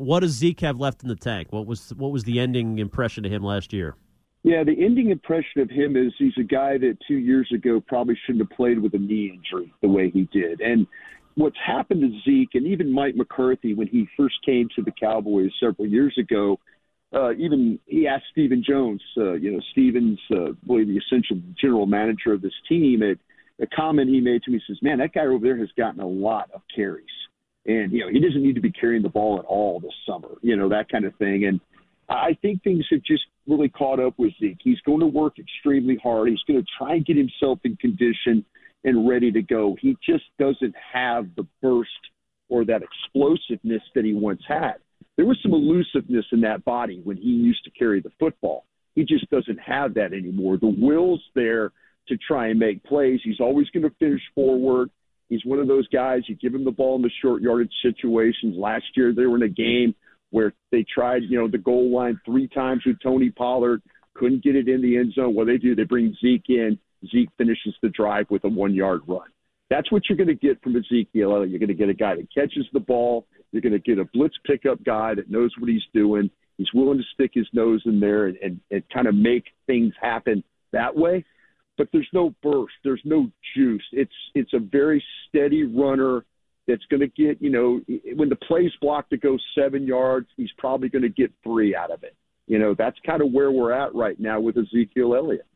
what does Zeke have left in the tank? What was what was the ending impression of him last year? Yeah, the ending impression of him is he's a guy that two years ago probably shouldn't have played with a knee injury the way he did. And what's happened to Zeke and even Mike McCarthy when he first came to the Cowboys several years ago, uh, even he asked Stephen Jones, uh, you know, Stephen's, uh, really the essential general manager of this team, a comment he made to me says, "Man, that guy over there has gotten a lot of carries, and you know he doesn't need to be carrying the ball at all this summer, you know that kind of thing." And I think things have just really caught up with Zeke. He's going to work extremely hard. He's going to try and get himself in condition and ready to go. He just doesn't have the burst or that explosiveness that he once had. There was some elusiveness in that body when he used to carry the football. He just doesn't have that anymore. The will's there to try and make plays. He's always going to finish forward. He's one of those guys, you give him the ball in the short yardage situations. Last year, they were in a game where they tried, you know, the goal line three times with Tony Pollard, couldn't get it in the end zone. What they do, they bring Zeke in. Zeke finishes the drive with a one yard run. That's what you're going to get from Ezekiel. You're going to get a guy that catches the ball. You're going to get a blitz pickup guy that knows what he's doing. He's willing to stick his nose in there and, and, and kind of make things happen that way but there's no burst, there's no juice. It's it's a very steady runner that's going to get you know when the play's blocked to go seven yards, he's probably going to get three out of it. You know that's kind of where we're at right now with Ezekiel Elliott.